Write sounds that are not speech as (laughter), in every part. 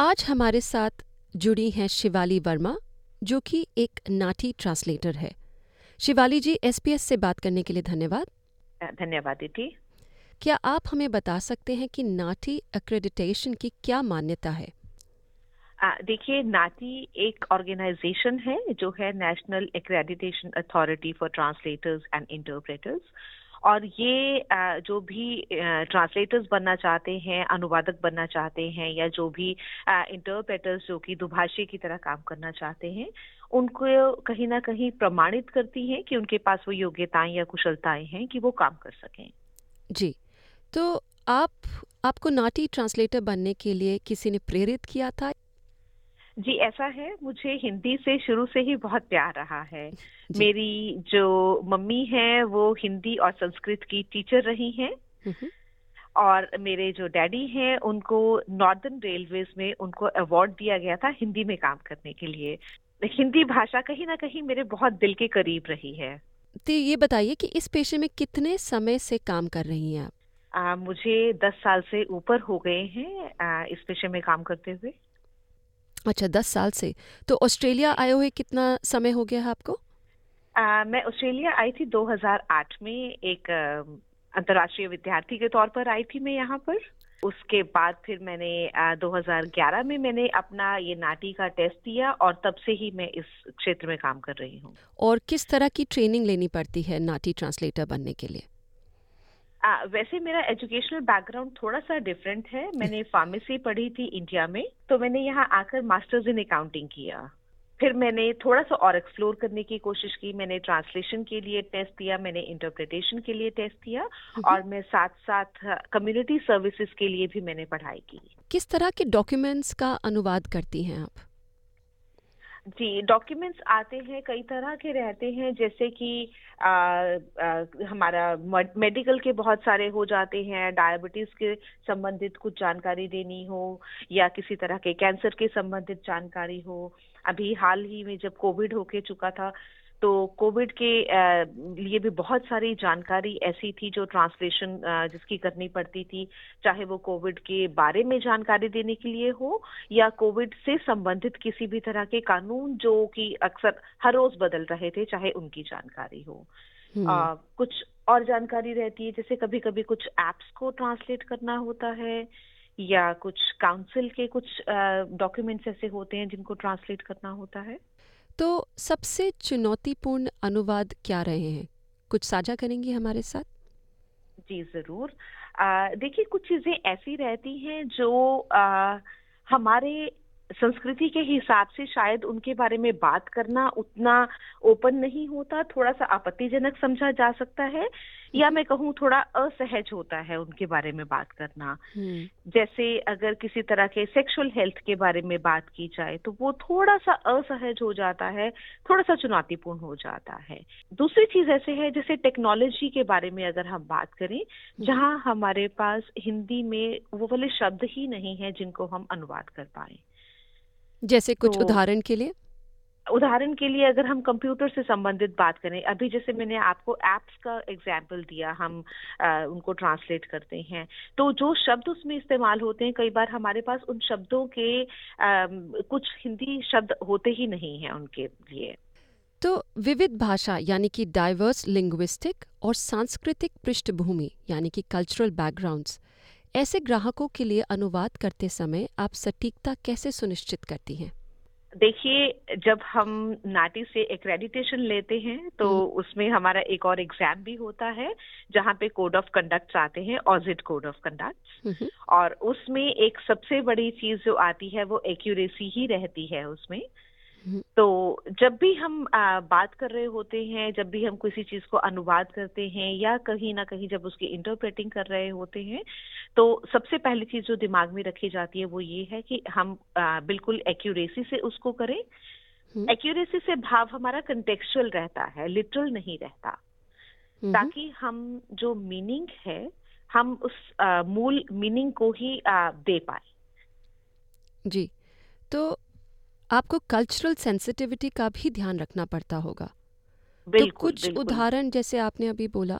आज हमारे साथ जुड़ी हैं शिवाली वर्मा जो कि एक नाटी ट्रांसलेटर है। शिवाली जी एसपीएस से बात करने के लिए धन्यवाद। धन्यवाद दीदी। क्या आप हमें बता सकते हैं कि नाटी एक्रेडिटेशन की क्या मान्यता है? देखिए नाटी एक ऑर्गेनाइजेशन है जो है national accreditation authority for translators and interpreters और ये जो भी ट्रांसलेटर्स बनना चाहते हैं, अनुवादक बनना चाहते हैं या जो भी इंटरप्रेटर्स जो कि दुभाषी की तरह काम करना चाहते हैं, उनको कहीं ना कहीं प्रमाणित करती हैं कि उनके पास वो योग्यताएँ या कुशलताएँ हैं कि वो काम कर सकें। जी। तो आप, आपको नाटी ट्रांसलेटर बनने के लिए किसी ने प्रेरित किया था? जी ऐसा है मुझे हिंदी से शुरू से ही बहुत प्यार रहा है। मेरी जो मम्मी है वो हिंदी और संस्कृत की टीचर रही हैं। और मेरे जो डैडी हैं उनको नॉर्दर्न रेलवेज में उनको अवार्ड दिया गया था हिंदी में काम करने के लिए। हिंदी भाषा कहीं ना कहीं मेरे बहुत दिल के करीब रही है। तो ये बताइए कि इस पेशे में कितने समय से काम कर रही हैं आप? आ, मुझे दस साल से ऊपर हो गए हैं आ, इस पेशे में काम करते हुए। अच्छा दस साल से। तो ऑस्ट्रेलिया आए हुए कितना समय हो गया है आपको? आ, मैं ऑस्ट्रेलिया आई थी 2008 में एक अंतर्राष्ट्रीय विद्यार्थी के तौर पर आई थी मैं यहाँ पर। उसके बाद फिर मैंने आ, 2011 में मैंने अपना ये नाटी का टेस्ट दिया और तब से ही मैं इस क्षेत्र में काम कर रही हूँ। और किस तरह की ट्रेनिंग लेनी पड़ती है नाटी ट्रांसलेटर बनने के लिए? आ, वैसे मेरा एजुकेशनल बैकग्राउंड थोड़ा सा डिफरेंट है। मैंने फार्मेसी पढ़ी थी इंडिया में तो मैंने यहाँ आकर मास्टर्स इन अकाउंटिंग किया। फिर मैंने थोड़ा सा और एक्सप्लोर करने की कोशिश की। मैंने ट्रांसलेशन के लिए टेस्ट दिया मैंने इंटरप्रिटेशन के लिए टेस्ट दिया और मैं साथ साथ कम्युनिटी सर्विसेज़ के लिए भी मैंने पढ़ाई की। किस तरह के डॉक्यूमेंट्स का अनुवाद करती हैं आप? जी डॉक्यूमेंट्स आते हैं कई तरह के रहते हैं जैसे कि आ, आ, हमारा मेडिकल के बहुत सारे हो जाते हैं डायबिटीज़ के संबंधित कुछ जानकारी देनी हो या किसी तरह के कैंसर के संबंधित जानकारी हो। अभी हाल ही में जब कोविड होके चुका था तो कोविड के लिए भी बहुत सारी जानकारी ऐसी थी जो ट्रांसलेशन जिसकी करनी पड़ती थी चाहे वो कोविड के बारे में जानकारी देने के लिए हो या कोविड से संबंधित किसी भी तरह के कानून जो कि अक्सर हर रोज बदल रहे थे चाहे उनकी जानकारी हो। आ, कुछ और जानकारी रहती है जैसे कभी कभी कुछ एप्स को ट्रांसलेट करना होता है या कुछ काउंसिल के कुछ डॉक्यूमेंट्स ऐसे होते हैं जिनको ट्रांसलेट करना होता है। तो सबसे चुनौतीपूर्ण अनुवाद क्या रहे हैं? कुछ साझा करेंगी हमारे साथ? जी ज़रूर। देखिए कुछ चीज़ें ऐसी रहती हैं जो आ, हमारे संस्कृति के हिसाब से शायद उनके बारे में बात करना उतना ओपन नहीं होता थोड़ा सा आपत्तिजनक समझा जा सकता है या मैं कहूँ थोड़ा असहज होता है उनके बारे में बात करना हम्म। जैसे अगर किसी तरह के सेक्सुअल हेल्थ के बारे में बात की जाए तो वो थोड़ा सा असहज हो जाता है थोड़ा सा चुनौतीपूर्ण हो जाता है दूसरी चीज़ ऐसे है जैसे टेक्नोलॉजी के बारे में अगर हम बात करें हम्म। जहाँ हमारे पास हिंदी में वो वाले शब्द ही नहीं है जिनको हम अनुवाद कर पाए जैसे कुछ तो, उदाहरण के लिए? उदाहरण के लिए अगर हम कंप्यूटर से संबंधित बात करें अभी जैसे मैंने आपको एप्स का एग्ज़ाम्पल दिया हम आ, उनको ट्रांसलेट करते हैं तो जो शब्द उसमें इस्तेमाल होते हैं कई बार हमारे पास उन शब्दों के आ, कुछ हिंदी शब्द होते ही नहीं हैं उनके लिए। तो विविध भाषा यानी कि डाइवर्स लिंग्विस्टिक और सांस्कृतिक पृष्ठभूमि यानी कि कल्चरल बैकग्राउंड्स ऐसे ग्राहकों के लिए अनुवाद करते समय आप सटीकता कैसे सुनिश्चित करती हैं? देखिए जब हम नाटी से एक्रेडिटेशन लेते हैं तो हम्म। उसमें हमारा एक और एग्ज़ाम भी होता है जहाँ पे कोड ऑफ़ कंडक्ट आते हैं ऑजिट कोड ऑफ़ कंडक्ट और उसमें एक सबसे बड़ी चीज़ जो आती है वो एक्यूरेसी ही रहती है उसमें। तो जब भी हम आ, बात कर रहे होते हैं जब भी हम किसी चीज़ को अनुवाद करते हैं या कहीं ना कहीं जब उसकी इंटरप्रेटिंग कर रहे होते हैं तो सबसे पहली चीज़ जो दिमाग में रखी जाती है वो ये है कि हम आ, बिल्कुल एक्यूरेसी से उसको करें। एक्यूरेसी से भाव हमारा कंटेक्चुअल रहता है लिटरल नहीं रहता। ताकि हम जो मीनिंग है हम उस आ, मूल मीनिंग को ही आ, दे पाए। जी। तो आपको कल्चरल सेंसिटिविटी का भी ध्यान रखना पड़ता होगा। तो बिल्कुल, तो कुछ उदाहरण जैसे आपने अभी बोला।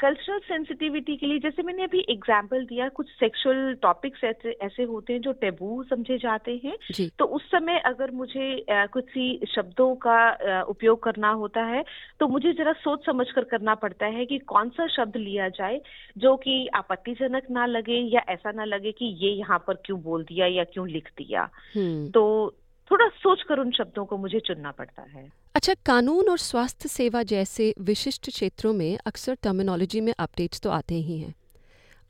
कल्चरल uh, सेंसिटिविटी के लिए जैसे मैंने अभी एग्ज़ाम्पल दिया कुछ सेक्सुअल टॉपिक्स ऐसे ऐसे होते हैं जो टेबू समझे जाते हैं। तो उस समय अगर मुझे uh, कुछ सी शब्दों का uh, उपयोग करना होता है तो मुझे जरा सोच समझ कर करना पड़ता है कि कौन सा शब्द लिया जाए जो कि आपत्तिजनक ना लगे या ऐसा ना लगे कि ये यहाँ पर क्यों बोल दिया या क्यों लिख दिया। हम्म। तो थोड़ा सोच कर उन शब्दों को मुझे चुनना पड़ता है। अच्छा कानून और स्वास्थ्य सेवा जैसे विशिष्ट क्षेत्रों में अक्सर टर्मिनोलॉजी में अपडेट्स तो आते ही हैं।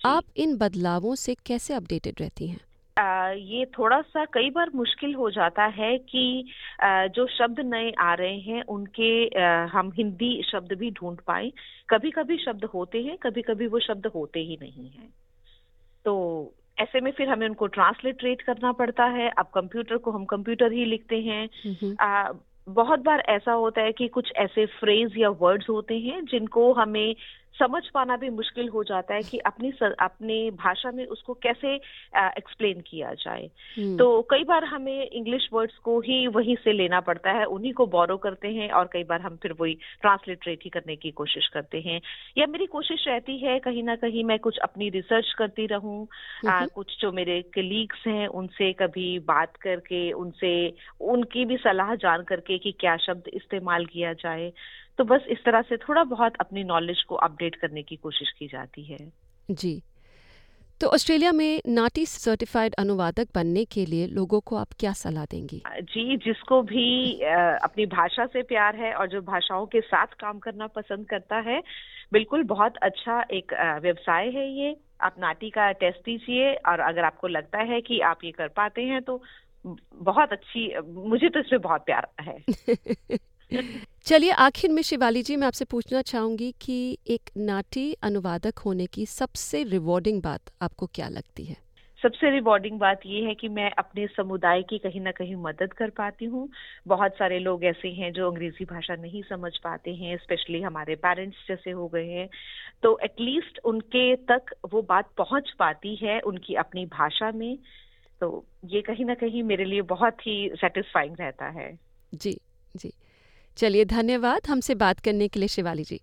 आप इन बदलावों से कैसे अपडेटेड रहती हैं? आ, ये थोड़ा सा कई बार मुश्किल हो जाता है कि आ, जो शब्द नए आ रहे हैं उनके आ, हम हिंदी शब्द भी ढूंढ पाए। कभी कभी शब्द होते हैं कभी कभी वो शब्द होते ही नहीं हैं। तो ऐसे में फिर हमें उनको ट्रांसलेटरेट करना पड़ता है। अब कंप्यूटर को हम कंप्यूटर ही लिखते हैं। आ, बहुत बार ऐसा होता है कि कुछ ऐसे फ्रेज या वर्ड्स होते हैं जिनको हमें समझ पाना भी मुश्किल हो जाता है कि अपनी अपनी भाषा में उसको कैसे एक्सप्लेन किया जाए। हम्म, तो कई बार हमें इंग्लिश वर्ड्स को ही वहीं से लेना पड़ता है उन्हीं को बोरो करते हैं और कई बार हम फिर वही ट्रांसलेटरेट ही करने की कोशिश करते हैं। या मेरी कोशिश रहती है कहीं ना कहीं मैं कुछ अपनी रिसर्च करती रहूँ आ, हम्म, कुछ जो मेरे कलीग्स हैं उनसे कभी बात करके उनसे उनकी भी सलाह जान करके कि क्या शब्द इस्तेमाल किया जाए। तो बस इस तरह से थोड़ा बहुत अपनी नॉलेज को अपडेट करने की कोशिश की जाती है। जी। तो ऑस्ट्रेलिया में नाटी सर्टिफाइड अनुवादक बनने के लिए लोगों को आप क्या सलाह देंगी? जी जिसको भी अपनी भाषा से प्यार है और जो भाषाओं के साथ काम करना पसंद करता है बिल्कुल बहुत अच्छा एक व्यवसाय है ये। आप नाटी का टेस्ट दीजिए और अगर आपको लगता है कि आप ये कर पाते हैं तो बहुत अच्छी मुझे तो इसमें बहुत प्यार है। (laughs) चलिए आखिर में शिवाली जी मैं आपसे पूछना चाहूँगी कि एक नाटी अनुवादक होने की सबसे रिवॉर्डिंग बात आपको क्या लगती है? सबसे रिवॉर्डिंग बात यह है कि मैं अपने समुदाय की कहीं ना कहीं मदद कर पाती हूँ। बहुत सारे लोग ऐसे हैं जो अंग्रेज़ी भाषा नहीं समझ पाते हैं स्पेशली हमारे पेरेंट्स जैसे हो गए हैं। तो एटलीस्ट उनके तक वो बात पहुँच पाती है उनकी अपनी भाषा में। तो ये कहीं ना कहीं मेरे लिए बहुत ही सेटिस्फाइंग रहता है। जी जी। चलिए धन्यवाद हमसे बात करने के लिए शिवाली जी।